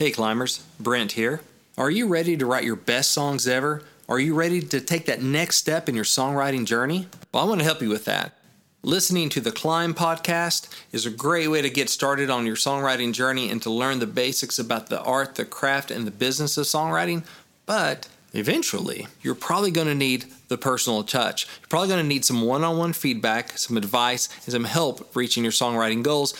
Hey climbers, Brent here. Are you ready to write your best songs ever? Are you ready to take that next step in your songwriting journey? Well, I want to help you with that. Listening to the Climb podcast is a great way to get started on your songwriting journey and to learn the basics about the art, the craft, and the business of songwriting. But eventually, you're probably going to need the personal touch. You're probably going to need some one on one feedback, some advice, and some help reaching your songwriting goals.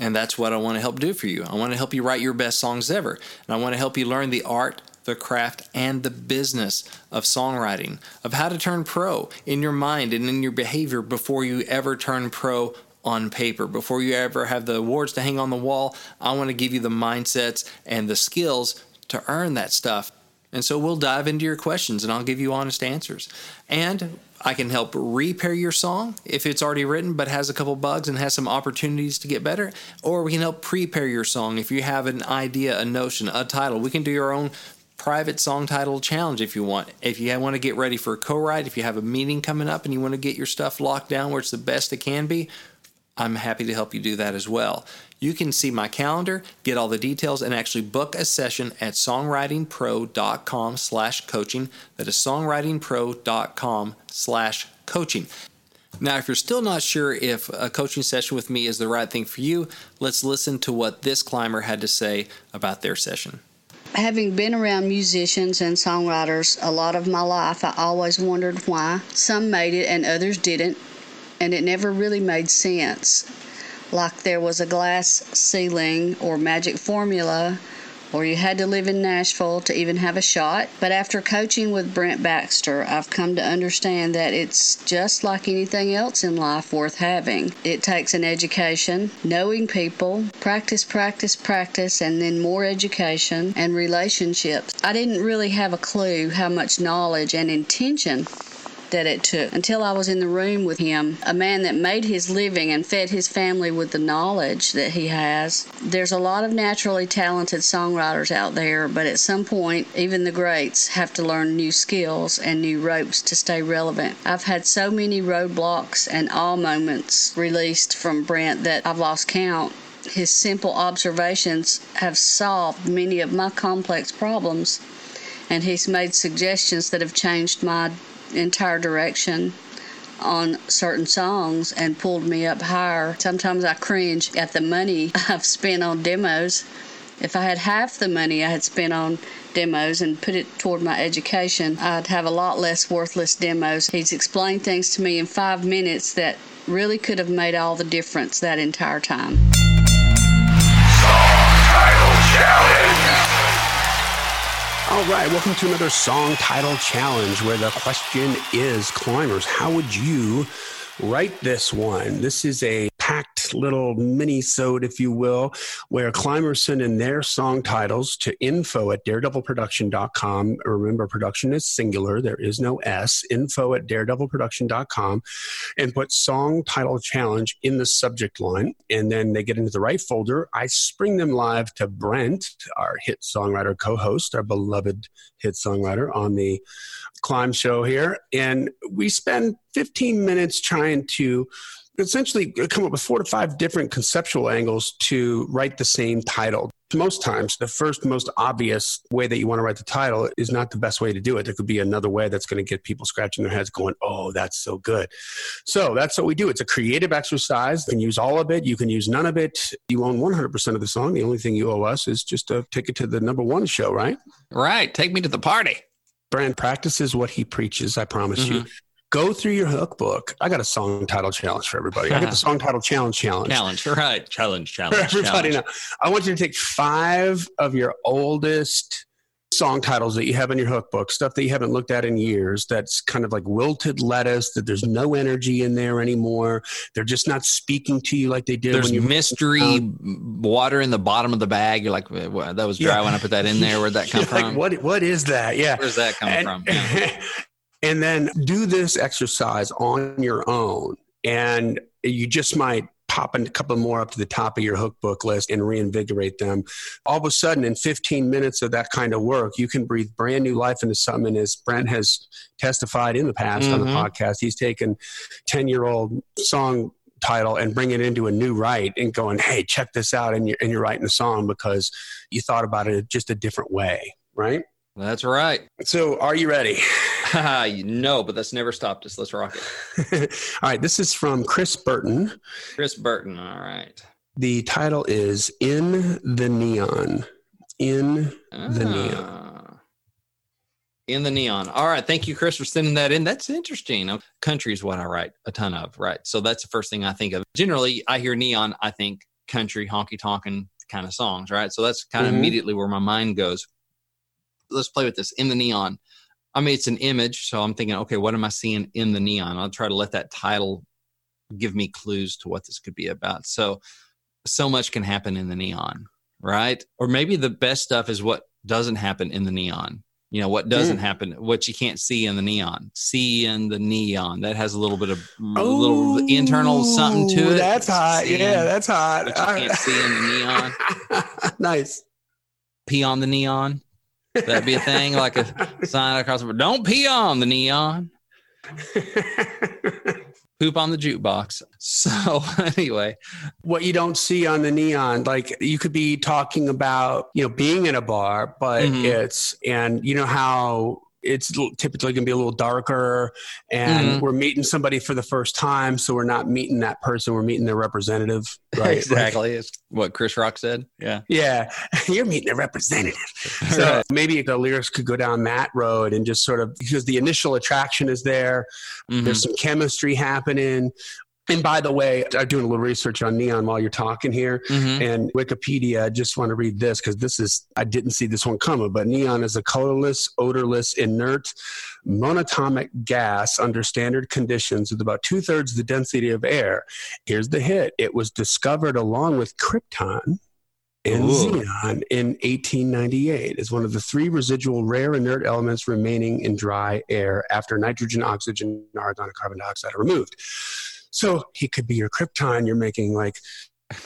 And that's what I want to help do for you. I want to help you write your best songs ever. And I want to help you learn the art, the craft, and the business of songwriting, of how to turn pro in your mind and in your behavior before you ever turn pro on paper. Before you ever have the awards to hang on the wall, I want to give you the mindsets and the skills to earn that stuff. And so we'll dive into your questions and I'll give you honest answers. And I can help repair your song if it's already written but has a couple bugs and has some opportunities to get better. Or we can help prepare your song if you have an idea, a notion, a title. We can do your own private song title challenge if you want. If you want to get ready for a co write, if you have a meeting coming up and you want to get your stuff locked down where it's the best it can be, I'm happy to help you do that as well. You can see my calendar, get all the details, and actually book a session at songwritingpro.com slash coaching. That is songwritingpro.com slash coaching. Now, if you're still not sure if a coaching session with me is the right thing for you, let's listen to what this climber had to say about their session. Having been around musicians and songwriters a lot of my life, I always wondered why some made it and others didn't, and it never really made sense like there was a glass ceiling or magic formula or you had to live in Nashville to even have a shot. But after coaching with Brent Baxter, I've come to understand that it's just like anything else in life worth having. It takes an education, knowing people, practice, practice, practice, and then more education and relationships. I didn't really have a clue how much knowledge and intention that it took until I was in the room with him, a man that made his living and fed his family with the knowledge that he has. There's a lot of naturally talented songwriters out there, but at some point, even the greats have to learn new skills and new ropes to stay relevant. I've had so many roadblocks and all moments released from Brent that I've lost count his simple observations have solved many of my complex problems, and he's made suggestions that have changed my entire direction on certain songs and pulled me up higher. Sometimes I cringe at the money I've spent on demos. If I had half the money I had spent on demos and put it toward my education, I'd have a lot less worthless demos. He's explained things to me in five minutes that really could have made all the difference that entire time. Song title challenge. All right, welcome to another song title challenge where the question is climbers, how would you write this one? This is a little mini sode, if you will, where climbers send in their song titles to info at daredevilproduction.com. Remember, production is singular, there is no S. Info at daredevilproduction.com and put song title challenge in the subject line. And then they get into the right folder. I spring them live to Brent, our hit songwriter co host, our beloved hit songwriter on the Climb show here. And we spend 15 minutes trying to essentially come up with four to five different conceptual angles to write the same title. Most times, the first, most obvious way that you want to write the title is not the best way to do it. There could be another way that's going to get people scratching their heads going, oh, that's so good. So that's what we do. It's a creative exercise. You can use all of it, you can use none of it. You own 100% of the song. The only thing you owe us is just a ticket to the number one show, right? Right. Take me to the party. Brent practices what he preaches, I promise mm-hmm. you go through your hook book. I got a song title challenge for everybody. I got the song title challenge challenge. Challenge, right? Challenge, challenge. For everybody challenge. now, I want you to take five of your oldest song titles that you have in your hook book, stuff that you haven't looked at in years. That's kind of like wilted lettuce. That there's no energy in there anymore. They're just not speaking to you like they did. There's mystery water in the bottom of the bag. You're like, that was dry yeah. when I put that in there. Where'd that come from? Like, what What is that? Yeah, where's that coming and, from? Yeah. And then do this exercise on your own and you just might pop a couple more up to the top of your hookbook list and reinvigorate them. All of a sudden, in 15 minutes of that kind of work, you can breathe brand new life into something. As Brent has testified in the past mm-hmm. on the mm-hmm. podcast, he's taken 10 year old song title and bring it into a new write and going, hey, check this out, and you're and you're writing a song because you thought about it just a different way, right? That's right. So, are you ready? no, but that's never stopped us. Let's rock it. All right, this is from Chris Burton. Chris Burton. All right. The title is In the Neon. In the Neon. Ah. In the neon. All right. Thank you, Chris, for sending that in. That's interesting. Country is what I write a ton of, right? So that's the first thing I think of. Generally, I hear neon, I think country, honky tonkin kind of songs, right? So that's kind of Mhm. immediately where my mind goes. Let's play with this. In the neon. I mean, it's an image. So I'm thinking, okay, what am I seeing in the neon? I'll try to let that title give me clues to what this could be about. So, so much can happen in the neon, right? Or maybe the best stuff is what doesn't happen in the neon. You know, what doesn't Mm. happen, what you can't see in the neon. See in the neon. That has a little bit of a little internal something to it. That's hot. Yeah, that's hot. what you can't see in the neon. nice. Pee on the neon. That'd be a thing, like a sign across the Don't pee on the neon. Poop on the jukebox. So anyway, what you don't see on the neon like you could be talking about you know being in a bar but Mhm. it's and you know how it's typically going to be a little darker and Mhm. we're meeting somebody for the first time so we're not meeting that person we're meeting their representative right exactly. It's what Chris Rock said. Yeah. yeah you're meeting a representative so Right. maybe the lyrics could go down that road and just sort of because the initial attraction is there Mhm. there's some chemistry happening and by the way i'm doing a little research on neon while you're talking here Mhm. and Wikipedia, I just want to read this because this is, I didn't see this one coming, but neon is a colorless, odorless, inert, monatomic gas under standard conditions with about two thirds the density of air. Here's the hit it was discovered along with krypton. And Ooh. xenon in 1898 is one of the three residual rare inert elements remaining in dry air after nitrogen, oxygen, argon, and carbon dioxide are removed. So he could be your krypton. You're making like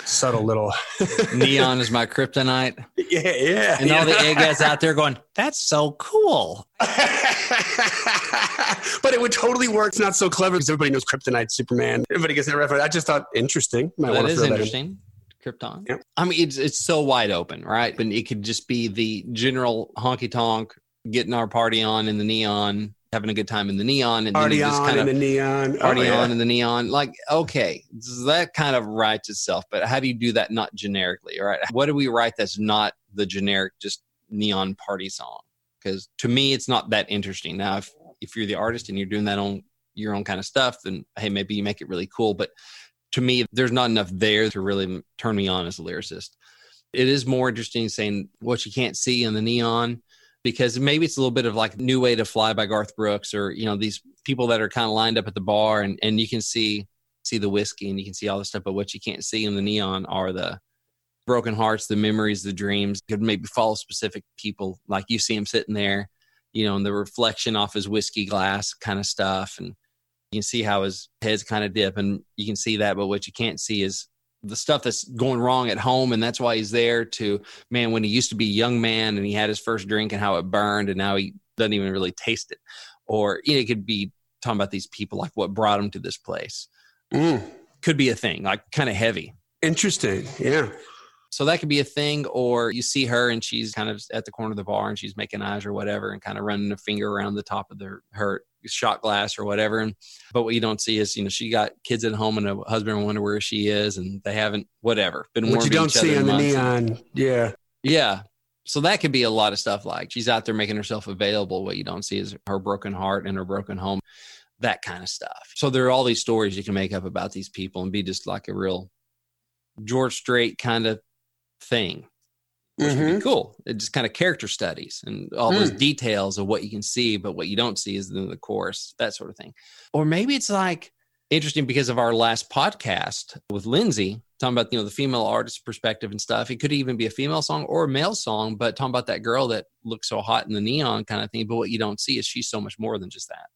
subtle little Neon is my kryptonite. yeah, yeah. And all the yeah. egg guys out there going, that's so cool. but it would totally work. It's not so clever because everybody knows Kryptonite, Superman. Everybody gets that reference. I just thought interesting. Might that want throw that in. interesting. Krypton. Yep. I mean, it's it's so wide open, right? But it could just be the general honky tonk, getting our party on in the neon, having a good time in the neon, and Party then it just kind in of the neon. Oh, party oh, yeah. on in the neon. Like, okay, that kind of writes itself. But how do you do that not generically? All right, what do we write that's not the generic just neon party song? Because to me, it's not that interesting. Now, if if you're the artist and you're doing that on your own kind of stuff, then hey, maybe you make it really cool. But to me, there's not enough there to really turn me on as a lyricist. It is more interesting saying what you can't see in the neon because maybe it's a little bit of like new way to fly by garth brooks or you know these people that are kind of lined up at the bar and, and you can see see the whiskey and you can see all the stuff but what you can't see in the neon are the broken hearts the memories the dreams. Could maybe follow specific people like you see him sitting there you know and the reflection off his whiskey glass kind of stuff and you can see how his head's kind of dip and you can see that but what you can't see is the stuff that's going wrong at home and that's why he's there to man when he used to be a young man and he had his first drink and how it burned and now he doesn't even really taste it or you know, it could be talking about these people like what brought him to this place Mm, could be a thing like kind of heavy interesting. Yeah. So that could be a thing or you see her and she's kind of at the corner of the bar and she's making eyes or whatever and kind of running a finger around the top of their her shot glass or whatever and but what you don't see is you know she got kids at home and a husband wonder where she is and they haven't whatever been What you don't see in on the and- neon. Yeah. Yeah. So that could be a lot of stuff like she's out there making herself available. What you don't see is her broken heart and her broken home, that kind of stuff. So there are all these stories you can make up about these people and be just like a real George Strait kind of thing. Which would Mhm. be cool. It just kind of character studies and all those details of what you can see, but what you don't see is in the course, that sort of thing. Or maybe it's like interesting because of our last podcast with Lindsay, talking about you know the female artist perspective and stuff. It could even be a female song or a male song, but talking about that girl that looks so hot in the neon kind of thing. But what you don't see is she's so much more than just that.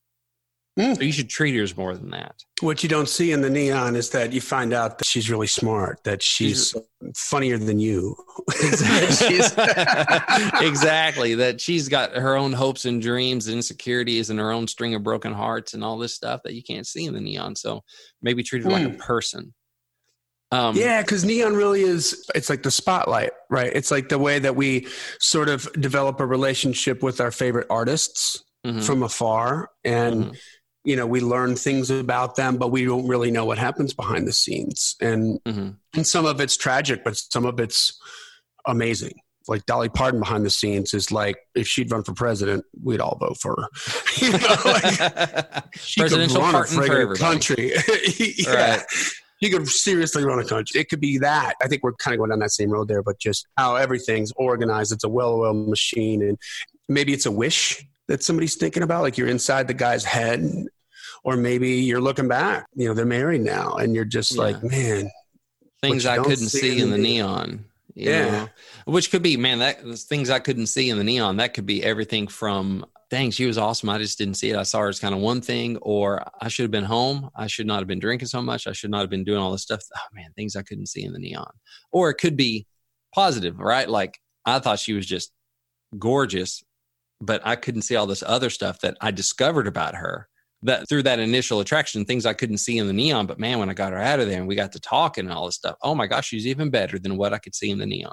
Mm. So you should treat her as more than that. What you don't see in the neon is that you find out that she's really smart, that she's funnier than you. She's- exactly. That she's got her own hopes and dreams, and insecurities, and her own string of broken hearts, and all this stuff that you can't see in the neon. So maybe treat her like a person. Um, yeah, because neon really is, it's like the spotlight, right? It's like the way that we sort of develop a relationship with our favorite artists mhm, from afar. And, mhm. You know, we learn things about them, but we don't really know what happens behind the scenes. And, Mhm. and some of it's tragic, but some of it's amazing. Like Dolly Parton behind the scenes is like, if she'd run for president, we'd all vote for her. you know, like, she could Presidential run a for friggin' everybody. country. yeah. Right. You could seriously run a country. It could be that. I think we're kind of going down that same road there, but just how everything's organized. It's a well-oiled machine, and maybe it's a wish that somebody's thinking about. Like you're inside the guy's head, or maybe you're looking back. You know, they're married now, and you're just Yeah. like, man, things I couldn't see see in the- neon. Yeah. know? Which could be, man, that things I couldn't see in the neon. That could be everything from, dang, she was awesome. I just didn't see it. I saw her as kind of one thing, or I should have been home. I should not have been drinking so much. I should not have been doing all this stuff. Oh, man, things I couldn't see in the neon. Or it could be positive, right? Like I thought she was just gorgeous, but I couldn't see all this other stuff that I discovered about her that through that initial attraction, things I couldn't see in the neon. But man, when I got her out of there and we got to talking and all this stuff, oh my gosh, she's even better than what I could see in the neon.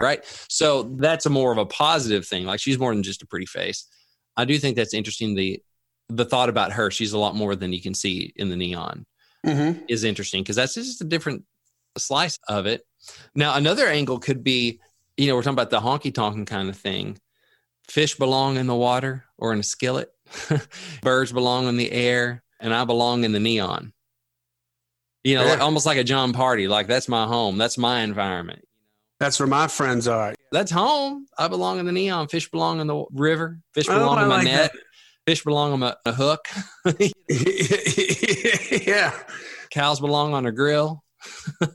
Right? So that's a more of a positive thing. Like she's more than just a pretty face. I do think that's interesting. The the thought about her, she's a lot more than you can see in the neon Mm-hmm. is interesting because that's just a different slice of it. Now another angle could be, you know, we're talking about the honky tonkin kind of thing. Fish belong in the water or in a skillet. Birds belong in the air, and I belong in the neon. You know, Yeah. like, almost like a Jon Pardi. Like that's my home. That's my environment. That's where my friends are. That's home. I belong in the neon. Fish belong in the river. Fish Oh, belong I in my like net. Fish belong on a, a hook. yeah. Cows belong on a grill.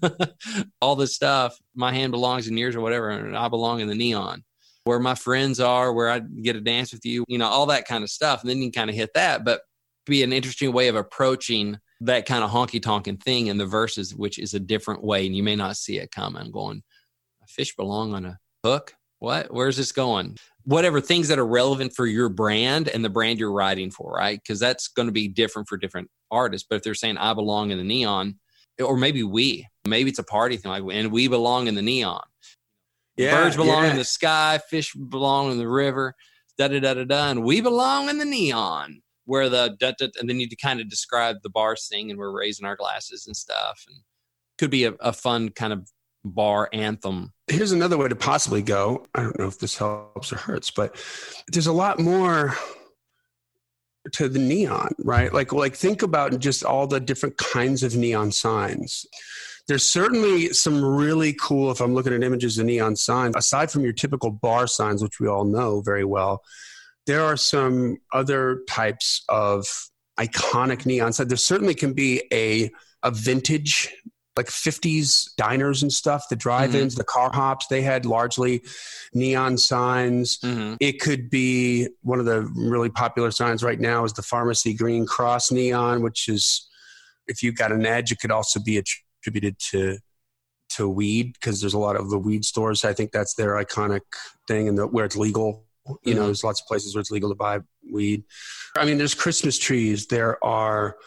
All this stuff. My hand belongs in yours or whatever, and I belong in the neon. Where my friends are, where I get to dance with you, you know, all that kind of stuff. And then you kind of hit that, but be an interesting way of approaching that kind of honky tonkin thing in the verses, which is a different way, and you may not see it coming. Going, fish belong on a hook. What? Where's this going? Whatever things that are relevant for your brand and the brand you're writing for, right? Because that's going to be different for different artists. But if they're saying I belong in the neon, or maybe we, maybe it's a party thing, like and we belong in the neon. Yeah. Birds belong yeah. in the sky, fish belong in the river, da da da da da, and we belong in the neon. Where the da, da, and then you kind of describe the bar thing, and we're raising our glasses and stuff, and could be a, a fun kind of bar anthem. Here's another way to possibly go. I don't know if this helps or hurts, but there's a lot more to the neon, right? Like like think about just all the different kinds of neon signs. There's certainly some really cool, if I'm looking at images of neon signs, aside from your typical bar signs, which we all know very well, there are some other types of iconic neon signs. There certainly can be a, a vintage like 50s diners and stuff, the drive-ins, Mm-hmm. the car hops, they had largely neon signs. Mhm. It could be one of the really popular signs right now is the pharmacy green cross neon, which is if you've got an edge, it could also be attributed to to weed because there's a lot of the weed stores. I think that's their iconic thing, and the, where it's legal. You know, Mhm. there's lots of places where it's legal to buy weed. I mean, there's Christmas trees. There are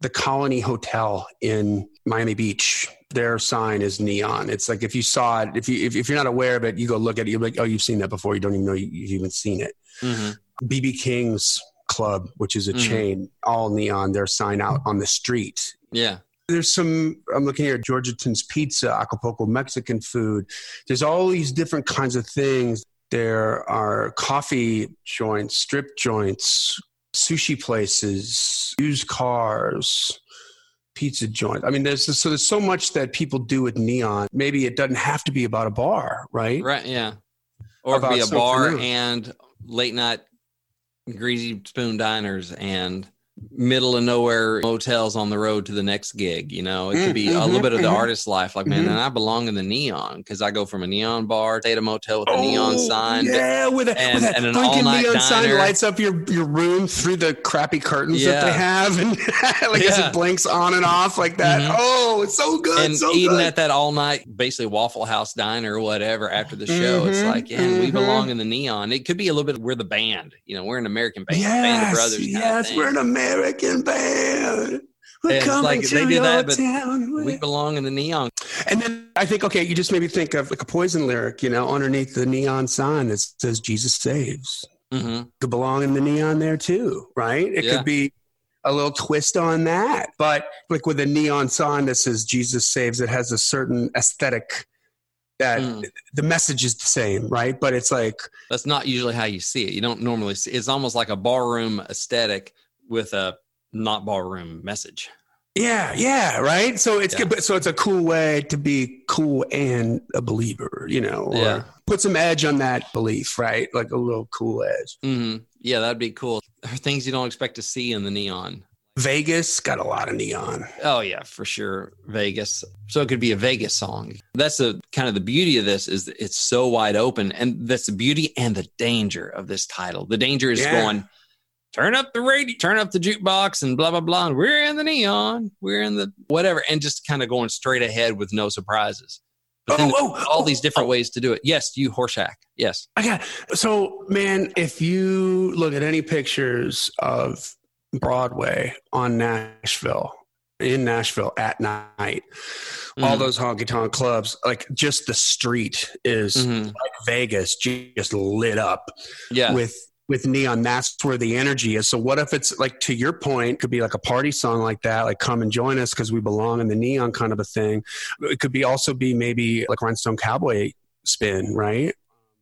the Colony Hotel in Miami Beach. Their sign is neon. It's like if you saw it, if you if, if you're not aware of it, you go look at it. You're like, oh, you've seen that before. You don't even know you, you've even seen it. Mhm. BB King's Club, which is a Mhm. chain, all neon. Their sign out on the street. Yeah. There's some. I'm looking here. Georgetown's Pizza, Acapulco Mexican food. There's all these different kinds of things. There are coffee joints, strip joints, sushi places, used cars, pizza joints. I mean, there's so there's so much that people do with neon. Maybe it doesn't have to be about a bar, right? Right. Yeah. Or About be a bar else. and late night greasy spoon diners and middle of nowhere motels on the road to the next gig. You know, it could be a little Mhm, bit of the mhm. artist life. Like, man, Mhm. and I belong in the neon because I go from a neon bar, stay at a motel with a neon Oh, sign. Yeah, with a, and- with that and an all-night neon sign lights up your, your room through the crappy curtains that they have, and like as it blinks on and off like that. Mhm. Oh, it's so good, and so eating good. at that all night, basically Waffle House diner or whatever after the show. It's Mhm, like, yeah, we belong in the neon. It could be a little bit. We're the band. You know, we're an American band, band of brothers. yes, we're an American band. We're it's coming like to they do your that, but town. we belong in the neon. And then I think, okay, you just made me think of like a poison lyric, you know, underneath the neon sign that says Jesus saves. hmm Could belong in the neon there too, right? It Yeah. could be a little twist on that. But like with a neon sign that says Jesus saves, it has a certain aesthetic that Mm. the message is the same, right? But it's like, That's not usually how you see it. You don't normally see. It's almost like a barroom aesthetic with a not ballroom message. yeah, yeah, right. So it's Yeah. good, but so it's a cool way to be cool and a believer, you know, or Yeah. put some edge on that belief, right? Like a little cool edge. hmm Yeah, that'd be cool. There are things you don't expect to see in the neon. Vegas got a lot of neon. Oh yeah, for sure. Vegas. So it could be a Vegas song. That's the kind of the beauty of this is it's so wide open, and that's the beauty and the danger of this title. The danger is Yeah. going, turn up the radio, turn up the jukebox, and blah blah blah. And we're in the neon, we're in the whatever, and just kind of going straight ahead with no surprises. But Oh, oh, all oh, these different ways to do it. Yes, you Horshack. Yes. I got so man, if you look at any pictures of Broadway on Nashville, in Nashville at night, all Mhm. those honky tonk clubs, like just the street is Mhm. like Vegas, just lit up Yeah. with with neon. That's where the energy is. So what if it's like to your point, could be like a party song like that, like come and join us because we belong in the neon kind of a thing. It could be also be maybe like Rhinestone Cowboy spin, right?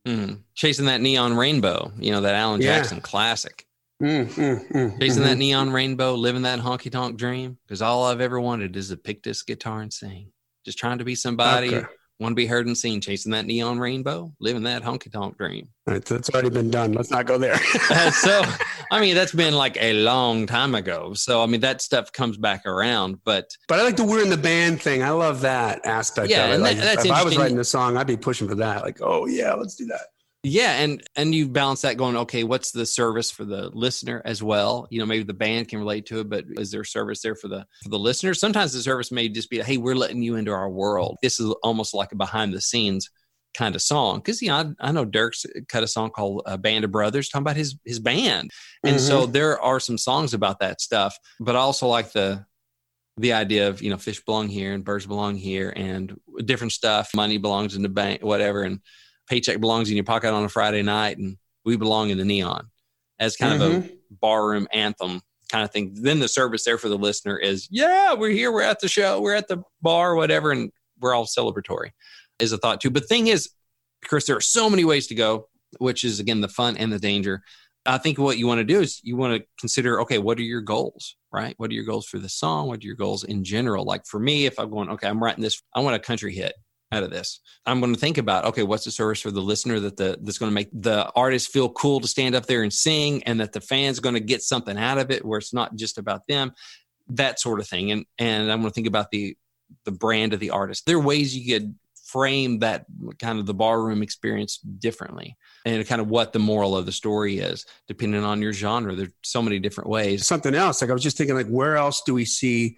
Mhm. Chasing that neon rainbow. You know that Alan Yeah. Jackson classic. Mm, mm, mm, Chasing mhm. that neon rainbow, living that honky tonk dream. Because all I've ever wanted is to pick this guitar and sing. Just trying to be somebody, Okay. Want to be heard and seen. Chasing that neon rainbow, living that honky tonk dream. Right, that's already been done. Let's not go there. Uh, so, I mean, that's been like a long time ago. So, I mean, that stuff comes back around. But but I like the we're in the band thing. I love that aspect Yeah, of it. Like, that- that's if I was writing a song, I'd be pushing for that. Like, oh yeah, let's do that. Yeah, and and you balance that going, okay, what's the service for the listener as well? You know, maybe the band can relate to it, but is there service there for the for the listener? Sometimes the service may just be, hey, we're letting you into our world. This is almost like a behind the scenes kind of song because you know I, I know Dierks cut a song called uh, "Band of Brothers" talking about his his band, and so there are some songs about that stuff. But I also like the the idea of you know fish belong here and birds belong here and different stuff. Money belongs in the bank, whatever, and paycheck belongs in your pocket on a Friday night, and we belong in the neon as kind of a mm-hmm. barroom anthem kind of thing. Then the service there for the listener is, yeah, we're here, we're at the show, we're at the bar, whatever, and we're all celebratory is a thought too. But thing is, Chris, there are so many ways to go, which is again the fun and the danger. I think what you want to do is you want to consider, okay, what are your goals, right? What are your goals for the song? What are your goals in general? Like for me, if I'm going, okay, I'm writing this, I want a country hit out of this. I'm going to think about, okay, what's the service for the listener that the that's going to make the artist feel cool to stand up there and sing, and that the fans going to get something out of it, where it's not just about them, that sort of thing. And and I'm going to think about the the brand of the artist. There are ways you could frame that kind of the barroom experience differently and kind of what the moral of the story is depending on your genre there's so many different ways something else like i was just thinking like where else do we see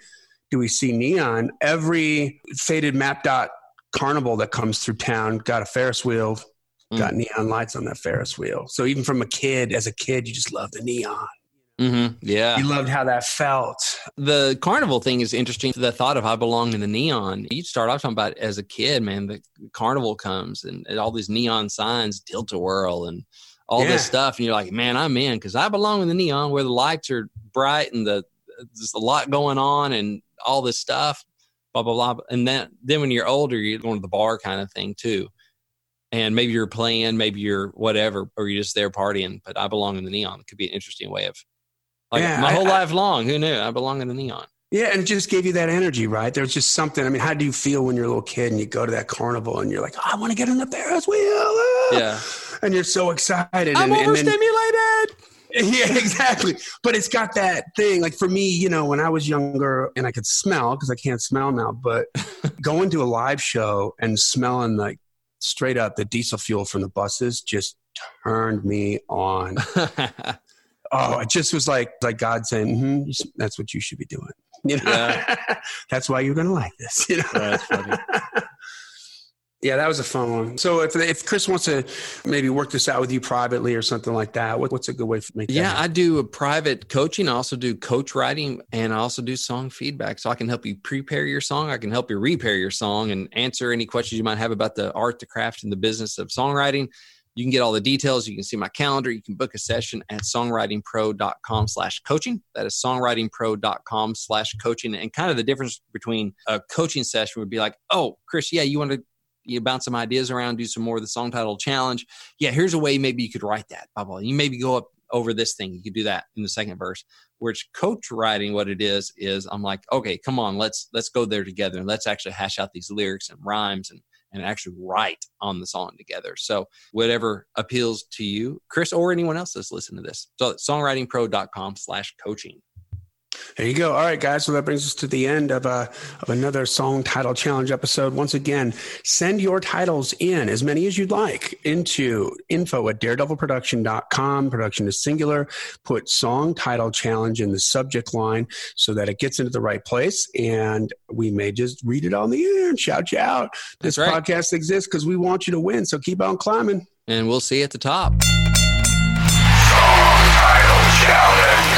do we see neon every faded map dot carnival that comes through town got a ferris wheel got neon lights on that ferris wheel so even from a kid as a kid you just love the neon mm-hmm. yeah you loved how that felt the carnival thing is interesting. The thought of I belong in the neon. You start off talking about as a kid, man. The carnival comes and, and all these neon signs, tilt a whirl, and all Yeah. this stuff, and you're like, man, I'm in because I belong in the neon where the lights are bright and the there's a lot going on and all this stuff, blah blah blah. And then then when you're older, you're going to the bar kind of thing too. And maybe you're playing, maybe you're whatever, or you're just there partying. But I belong in the neon. It could be an interesting way of like Yeah, my whole I- life long. Who knew? I belong in the neon. Yeah, and it just gave you that energy, right? There's just something. I mean, how do you feel when you're a little kid and you go to that carnival and you're like, I want to get on the Ferris wheel. ah!" Yeah. And you're so excited. I'm and, and then- overstimulated. yeah, exactly. But it's got that thing. Like for me, you know, when I was younger and I could smell because I can't smell now, but going to a live show and smelling like straight up the diesel fuel from the buses just turned me on. Oh, it just was like like God saying, hmm "That's what you should be doing." You know, Yeah. that's why you're going to like this. You know, That's funny. Yeah, that was a fun one. So if if Chris wants to maybe work this out with you privately or something like that, what, what's a good way for me? yeah, happen? I do a private coaching. I also do coach writing and I also do song feedback. So I can help you prepare your song. I can help you repair your song and answer any questions you might have about the art, the craft, and the business of songwriting. You can get all the details. You can see my calendar. You can book a session at songwritingpro.com slash coaching. That is songwritingpro.com slash coaching. And kind of the difference between a coaching session would be like, oh, Chris, yeah, you want to you bounce some ideas around, do some more of the song title challenge. Yeah, here's a way maybe you could write that. Blah, blah. You maybe go up over this thing. You could do that in the second verse. Which coach writing, what it is, is I'm like, okay, come on, let's let's go there together and let's actually hash out these lyrics and rhymes and and actually write on the song together. So whatever appeals to you, Chris, or anyone else that's listening to this. So songwritingpro.com slash coaching. There you go. All right, guys. So that brings us to the end of, uh, of another song title challenge episode. Once again, send your titles in, as many as you'd like, into info at daredevilproduction.com. Production is singular. Put song title challenge in the subject line so that it gets into the right place. And we may just read it on the air and shout you out. This right. podcast exists because we want you to win. So keep on climbing. And we'll see you at the top. Song title challenge.